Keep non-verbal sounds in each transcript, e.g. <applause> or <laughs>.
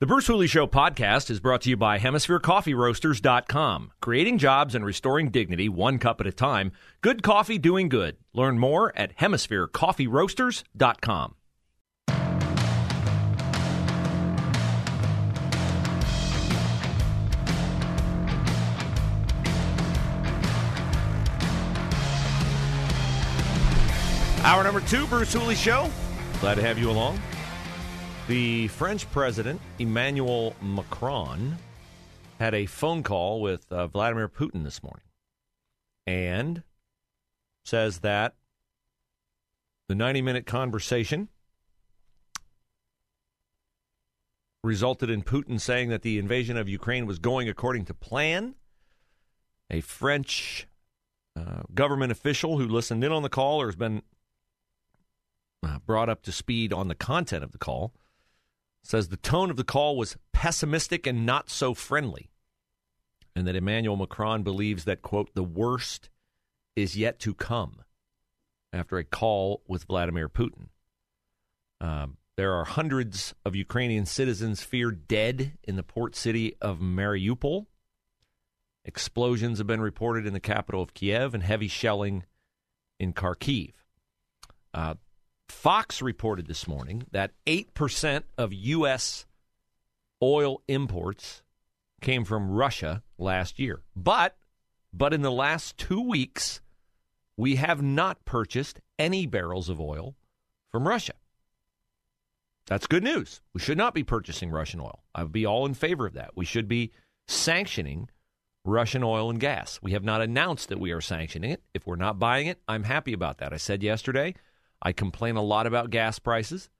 The Bruce Hooley Show podcast is brought to you by HemisphereCoffeeRoasters.com. Creating jobs and restoring dignity one cup at a time. Good coffee doing good. Learn more at HemisphereCoffeeRoasters.com. Hour number two, Bruce Hooley Show. Glad to have you along. The French president, Emmanuel Macron, had a phone call with uh, Vladimir Putin this morning and says that the 90 minute conversation resulted in Putin saying that the invasion of Ukraine was going according to plan. A French uh, government official who listened in on the call or has been uh, brought up to speed on the content of the call says the tone of the call was pessimistic and not so friendly and that Emmanuel Macron believes that quote the worst is yet to come after a call with Vladimir Putin. Um, there are hundreds of Ukrainian citizens feared dead in the port city of Mariupol. Explosions have been reported in the capital of Kiev and heavy shelling in Kharkiv. Uh, Fox reported this morning that 8% of U.S. oil imports came from Russia last year. But but in the last 2 weeks we have not purchased any barrels of oil from Russia. That's good news. We should not be purchasing Russian oil. I would be all in favor of that. We should be sanctioning Russian oil and gas. We have not announced that we are sanctioning it. If we're not buying it, I'm happy about that. I said yesterday I complain a lot about gas prices.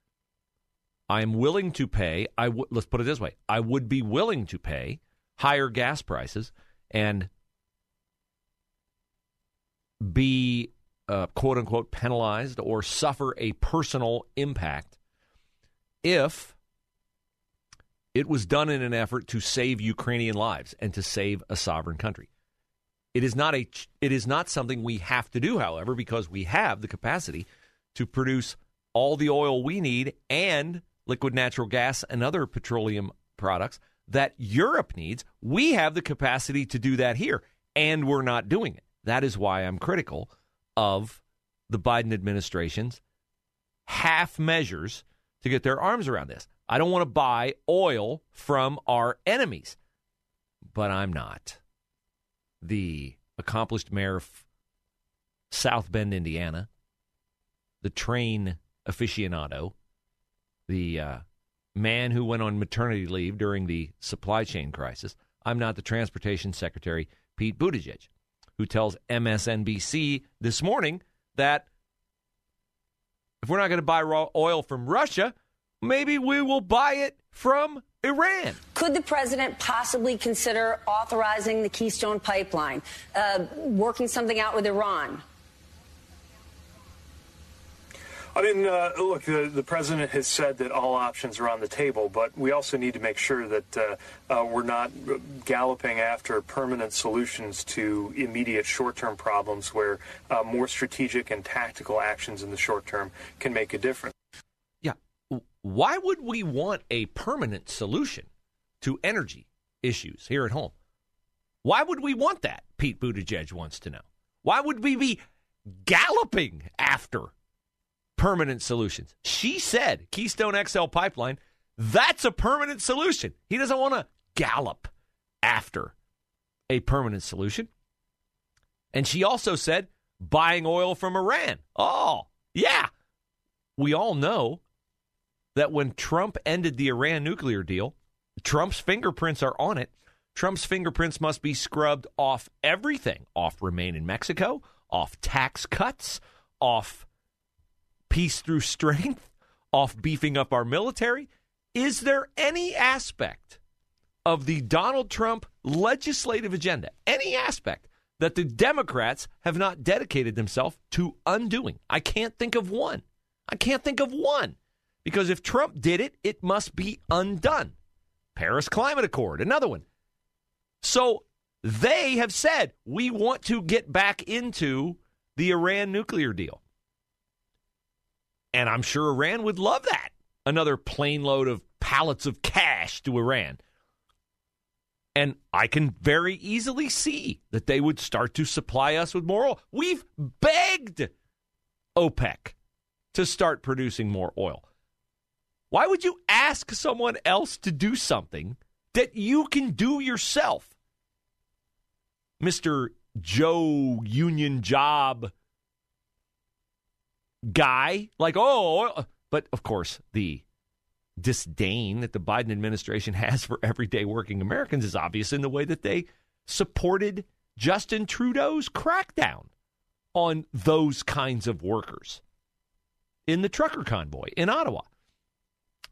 I am willing to pay. I w- let's put it this way: I would be willing to pay higher gas prices and be uh, quote unquote penalized or suffer a personal impact if it was done in an effort to save Ukrainian lives and to save a sovereign country. It is not a it is not something we have to do, however, because we have the capacity to produce all the oil we need and liquid natural gas and other petroleum products that Europe needs. We have the capacity to do that here, and we're not doing it. That is why I'm critical of the Biden administration's half measures to get their arms around this. I don't want to buy oil from our enemies, but I'm not. The accomplished mayor of South Bend, Indiana, the train aficionado, the uh, man who went on maternity leave during the supply chain crisis. I'm not the transportation secretary, Pete Buttigieg, who tells MSNBC this morning that if we're not going to buy raw oil from Russia, maybe we will buy it from Iran. Could the president possibly consider authorizing the Keystone Pipeline, uh, working something out with Iran? I mean, uh, look, the, the, president has said that all options are on the table, but we also need to make sure that uh, uh, we're not galloping after permanent solutions to immediate short term problems where uh, more strategic and tactical actions in the short term can make a difference. Yeah. Why would we want a permanent solution to energy issues here at home? Why would we want that? Pete Buttigieg wants to know. Why would we be galloping after permanent solutions. She said Keystone XL pipeline, that's a permanent solution. He doesn't want to gallop after a permanent solution. And she also said buying oil from Iran. Oh, yeah. We all know that when Trump ended the Iran nuclear deal, Trump's fingerprints are on it. Trump's fingerprints must be scrubbed off everything off Remain in Mexico, off tax cuts, off peace through strength, off beefing up our military. Is there any aspect of the Donald Trump legislative agenda, any aspect that the Democrats have not dedicated themselves to undoing? I can't think of one. I can't think of one. Because if Trump did it, it must be undone. Paris Climate Accord, another one. So they have said, we want to get back into the Iran nuclear deal. And I'm sure Iran would love that. Another plane load of pallets of cash to Iran. And I can very easily see that they would start to supply us with more oil. We've begged OPEC to start producing more oil. Why would you ask someone else to do something that you can do yourself? Mr. Joe Union Job guy. Like, oh, oh, oh, but of course, the disdain that the Biden administration <laughs> has for everyday working Americans is obvious in the way that they supported Justin Trudeau's crackdown on those kinds of workers in the trucker convoy in Ottawa.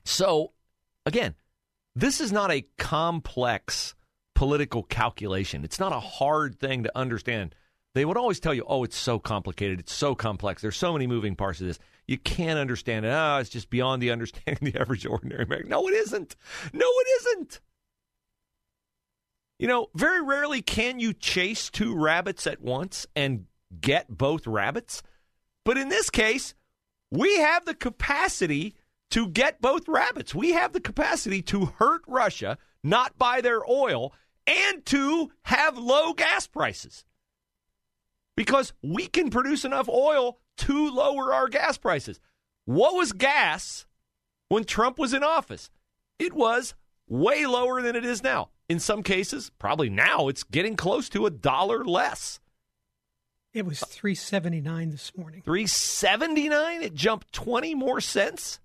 So, again, this is not a complex political calculation. It's not a hard thing to understand. They would always tell you, oh, it's so complicated. It's so complex. There's so many moving parts of this. You can't understand it. Oh, it's just beyond the <laughs> understanding of the average ordinary American. No, it isn't. No, it isn't. You know, very rarely can you chase two rabbits at once and get both rabbits. But in this case, we have the capacity to get both rabbits. We have the capacity to hurt Russia, not buy their oil, and to have low gas prices. Because we can produce enough oil to lower our gas prices. What was gas when Trump was in office? It was way lower than it is now. In some cases, probably now it's getting close to a dollar less. It was 379 this morning. 379? It jumped 20 more cents?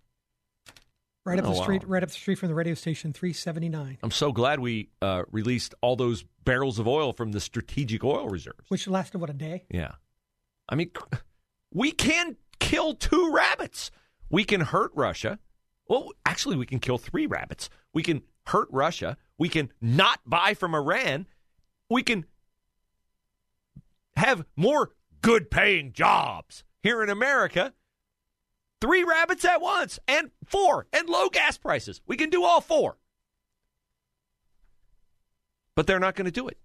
Right up oh, the street, wow. right up the street from the radio station, 379. I'm so glad we uh, released all those barrels of oil from the strategic oil reserves. Which lasted, what, a day? Yeah. I mean, <laughs> we can kill two rabbits. We can hurt Russia. Well, actually, we can kill three rabbits. We can hurt Russia. We can not buy from Iran. We can have more good paying jobs here in America three rabbits at once and four and low gas prices. We can do all four. But they're not going to do it.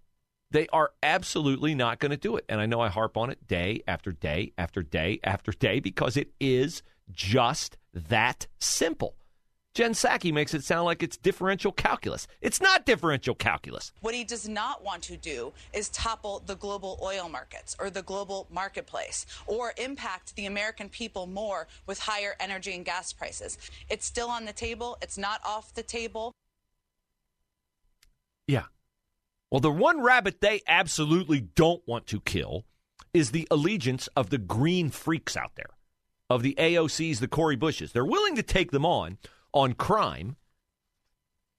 They are absolutely not going to do it. And I know I harp on it day after day after day after day because it is just that simple. Jen Psaki makes it sound like it's differential calculus. It's not differential calculus. What he does not want to do is topple the global oil markets or the global marketplace or impact the American people more with higher energy and gas prices. It's still on the table, it's not off the table. Yeah. Well, the one rabbit they absolutely don't want to kill is the allegiance of the green freaks out there, of the AOCs, the Cori Bushes. They're willing to take them on on crime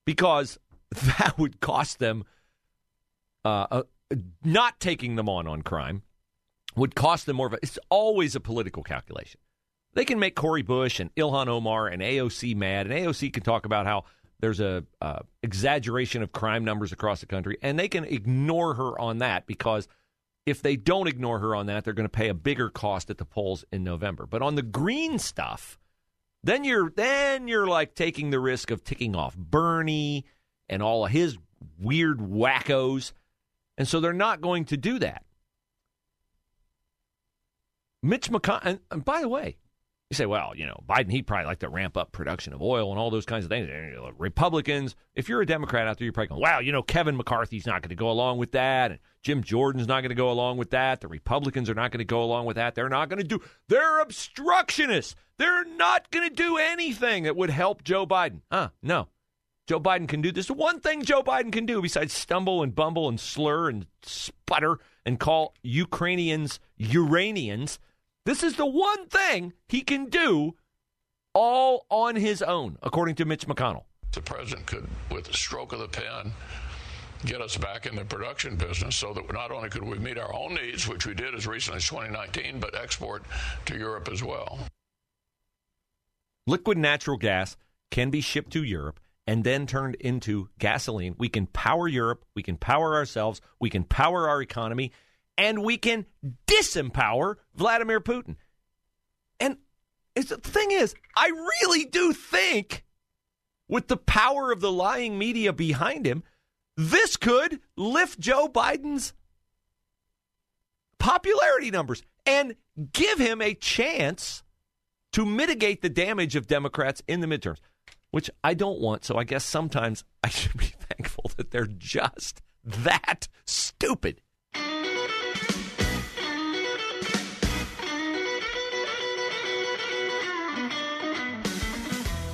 because <laughs> that would cost them uh, uh, not taking them on on crime would cost them more of a, it's always a political calculation. They can make Cori Bush and Ilhan Omar and AOC mad, and AOC can talk about how there's a uh, exaggeration of crime numbers across the country, and they can ignore her on that because if they don't ignore her on that, they're going to pay a bigger cost at the polls in November. But on the green stuff, then you're then you're like taking the risk of ticking off Bernie and all of his weird wackos. And so they're not going to do that. Mitch McConnell, and, and by the way, you say, well, you know, Biden, he'd probably like to ramp up production of oil and all those kinds of things. Republicans, if you're a Democrat out there, you're probably going, wow, you know, Kevin McCarthy's not going to go along with that. And Jim Jordan's not going to go along with that. The Republicans are not going to go along with that. They're not going to do, they're obstructionists. They're not going to do anything that would help Joe Biden. Huh? No. Joe Biden can do this. One thing Joe Biden can do besides stumble and bumble and slur and sputter and call Ukrainians Uranians this is the one thing he can do all on his own, according to Mitch McConnell. The president could, with a stroke of the pen, get us back in the production business so that not only could we meet our own needs, which we did as recently as 2019, but export to Europe as well. Liquid natural gas can be shipped to Europe and then turned into gasoline. We can power Europe, we can power ourselves, we can power our economy, and we can disempower Vladimir Putin. And the thing is, I really do think, with the power of the lying media behind him, this could lift Joe Biden's popularity numbers and give him a chance to mitigate the damage of Democrats in the midterms, which I don't want. So I guess sometimes I should be <laughs> thankful that they're just that stupid.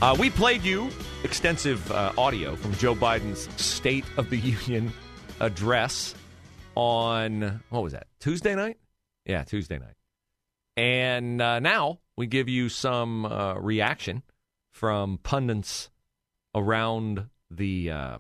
Uh, we played you extensive uh, audio from Joe Biden's State of the <laughs> Union address on, what was that, Tuesday night? Yeah, Tuesday night. And uh, now we give you some uh, reaction from pundits around the uh,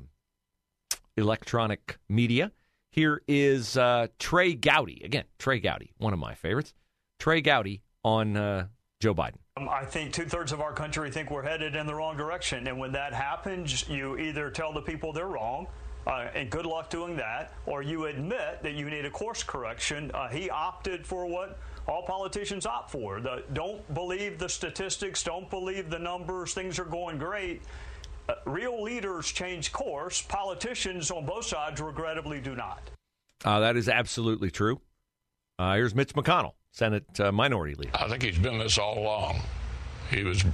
electronic media. Here is uh, Trey Gowdy. Again, Trey Gowdy, one of my favorites. Trey Gowdy on Joe Biden. Um, I think two thirds of our country think we're headed in the wrong direction. And when that happens, you either tell the people they're wrong, uh, and good luck doing that, or you admit that you need a course correction. Uh, he opted for what all politicians opt for. The, don't believe the statistics, don't believe the numbers, things are going great. Uh, real leaders change course. Politicians on both sides, regrettably, do not. Uh, that is absolutely true. Uh, here's Mitch McConnell, Senate uh, Minority Leader. I think he's been this all along. He was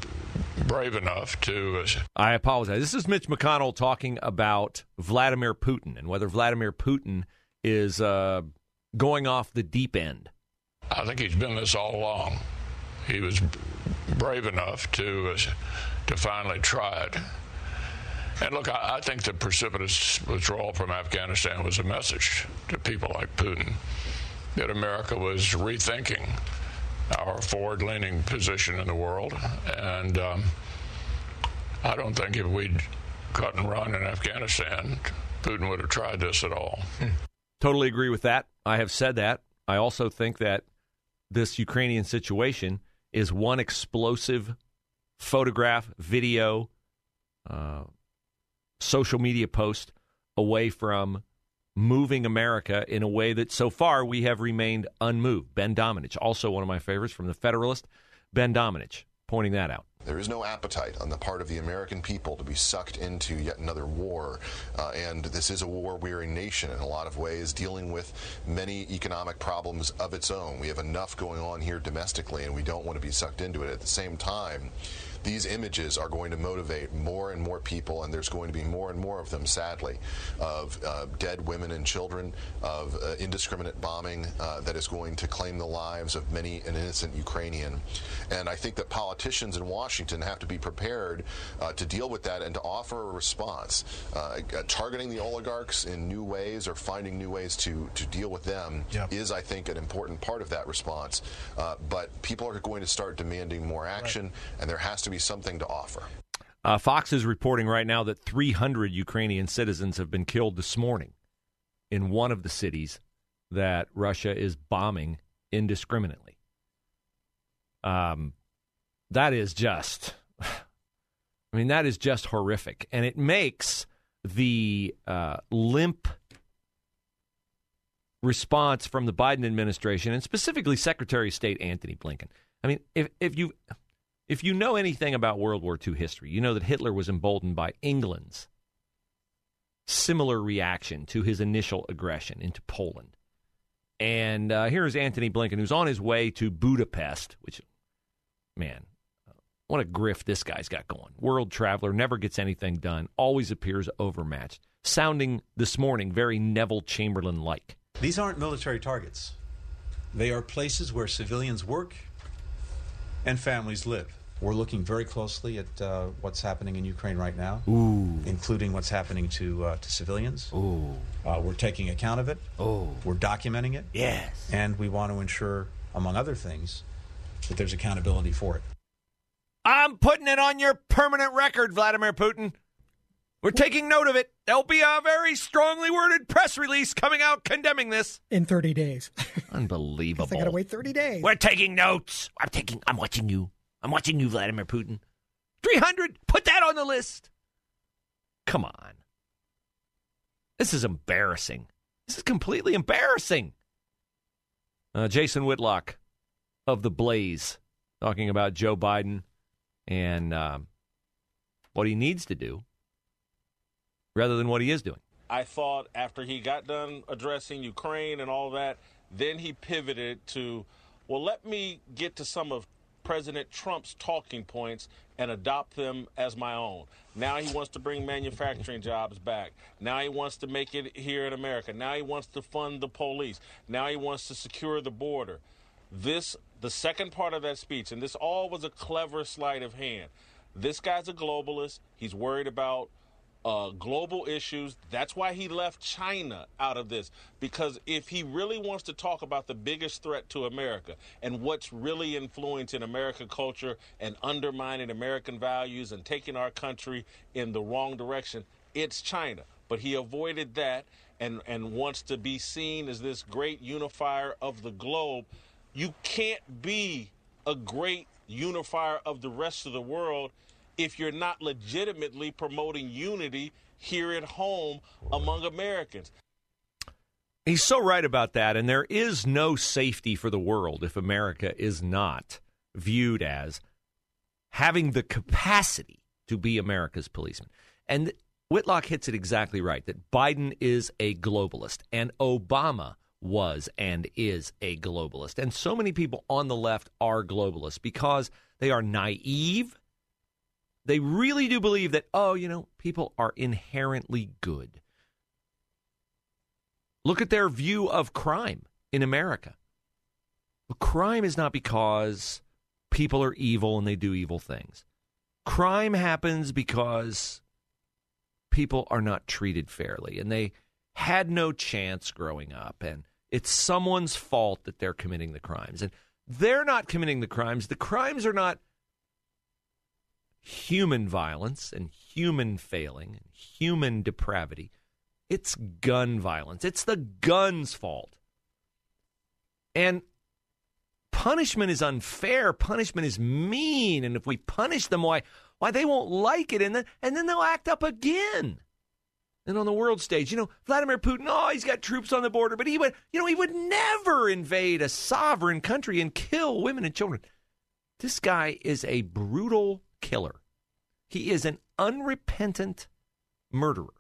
brave enough to. Uh, I apologize. This is Mitch McConnell talking about Vladimir Putin and whether Vladimir Putin is uh, going off the deep end. I think he's been this all along. He was brave enough to uh, to finally try it. And look, I, I, think the precipitous withdrawal from Afghanistan was a message to people like Putin that America was rethinking our forward leaning position in the world. And um, I don't think if we'd cut and run in Afghanistan, Putin would have tried this at all. Totally agree with that. I have said that. I also think that this Ukrainian situation is one explosive photograph, video, uh, social media post away from moving America in a way that so far we have remained unmoved. Ben Domenech, also one of my favorites from the Federalist, Ben Domenech, pointing that out. There is no appetite on the part of the American people to be sucked into yet another war. Uh, and this is a war weary nation in a lot of ways, dealing with many economic problems of its own. We have enough going on here domestically, and we don't want to be sucked into it. At the same time, these images are going to motivate more and more people, and there's going to be more and more of them, sadly, of uh, dead women and children, of uh, indiscriminate bombing uh, that is going to claim the lives of many an innocent Ukrainian. And I think that politicians in Washington have to be prepared uh, to deal with that and to offer a response. Uh, targeting the oligarchs in new ways or finding new ways to, to deal with them is, I think, an important part of that response. Uh, but people are going to start demanding more action, right. and there has to to be something to offer. Uh, Fox is reporting right now that 300 Ukrainian citizens have been killed this morning in one of the cities that Russia is bombing indiscriminately. Um, that is just, <sighs> I mean, that is just horrific. And it makes the uh, limp response from the Biden administration and specifically Secretary of State Antony Blinken. I mean, if, if you if you know anything about World War II history, you know that Hitler was emboldened by England's similar reaction to his initial aggression into Poland. And uh, here is Antony Blinken, who's on his way to Budapest, which, man, what a grift this guy's got going. World traveler, never gets anything done, always appears overmatched, sounding this morning very Neville Chamberlain like. These aren't military targets, they are places where civilians work and families live. We're looking very closely at uh, what's happening in Ukraine right now, Ooh. including what's happening to uh, to civilians. Ooh. Uh, we're taking account of it. Ooh. We're documenting it. Yes. And we want to ensure, among other things, that there's accountability for it. I'm putting it on your permanent record, Vladimir Putin. We're taking note of it. There'll be a very strongly worded press release coming out condemning this in 30 days. Unbelievable. <laughs> I got to wait 30 days. We're taking notes. I'm taking. I'm watching you. I'm watching you, Vladimir Putin. 300. Put that on the list. Come on. This is embarrassing. This is completely embarrassing. Uh, Jason Whitlock of The Blaze talking about Joe Biden and um, what he needs to do rather than what he is doing. I thought after he got done addressing Ukraine and all that, then he pivoted to, well, let me get to some of President Trump's talking points and adopt them as my own. Now he wants to bring manufacturing jobs back. Now he wants to make it here in America. Now he wants to fund the police. Now he wants to secure the border. This, the second part of that speech, and this all was a clever sleight of hand. This guy's a globalist. He's worried about uh, global issues. That's why he left China out of this. Because if he really wants to talk about the biggest threat to America and what's really influencing American culture and undermining American values and taking our country in the wrong direction, it's China. But he avoided that and, and wants to be seen as this great unifier of the globe. You can't be a great unifier of the rest of the world if you're not legitimately promoting unity here at home among Americans. He's so right about that. And there is no safety for the world if America is not viewed as having the capacity to be America's policeman. And Whitlock hits it exactly right that Biden is a globalist and Obama was and is a globalist. And so many people on the left are globalists because they are naive they really do believe that, oh, you know, people are inherently good. Look at their view of crime in America. Well, crime is not because people are evil and they do evil things. Crime happens because people are not treated fairly and they had no chance growing up and it's someone's fault that they're committing the crimes and they're not committing the crimes the crimes are not human violence and human failing and human depravity. It's gun violence. It's the gun's fault. And punishment is unfair. Punishment is mean. And if we punish them, why why they won't like it and then and then they'll act up again. And on the world stage, you know, Vladimir Putin, oh, he's got troops on the border, but he would, you know, he would never invade a sovereign country and kill women and children. This guy is a brutal killer. He is an unrepentant murderer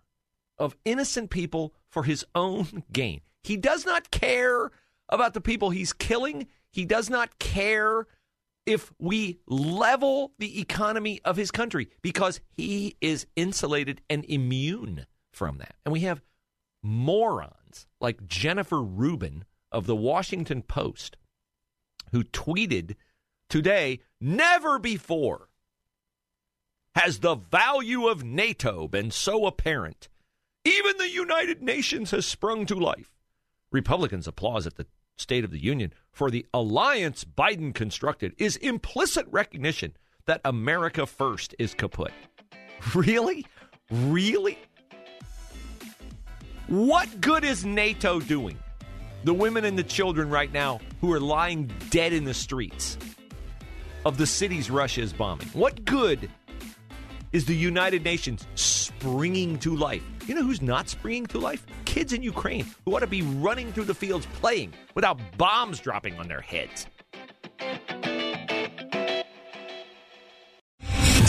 of innocent people for his own gain. He does not care about the people he's killing. He does not care if we level the economy of his country because he is insulated and immune from that. And we have morons like Jennifer Rubin of the Washington Post who tweeted today, never before has the value of NATO been so apparent? Even the United Nations has sprung to life. Republicans' applause at the State of the Union for the alliance Biden constructed is implicit recognition that America first is kaput. Really? Really? What good is NATO doing? The women and the children right now who are lying dead in the streets of the cities Russia is bombing. What good is the United Nations springing to life. You know who's not springing to life? Kids in Ukraine who ought to be running through the fields playing without bombs dropping on their heads.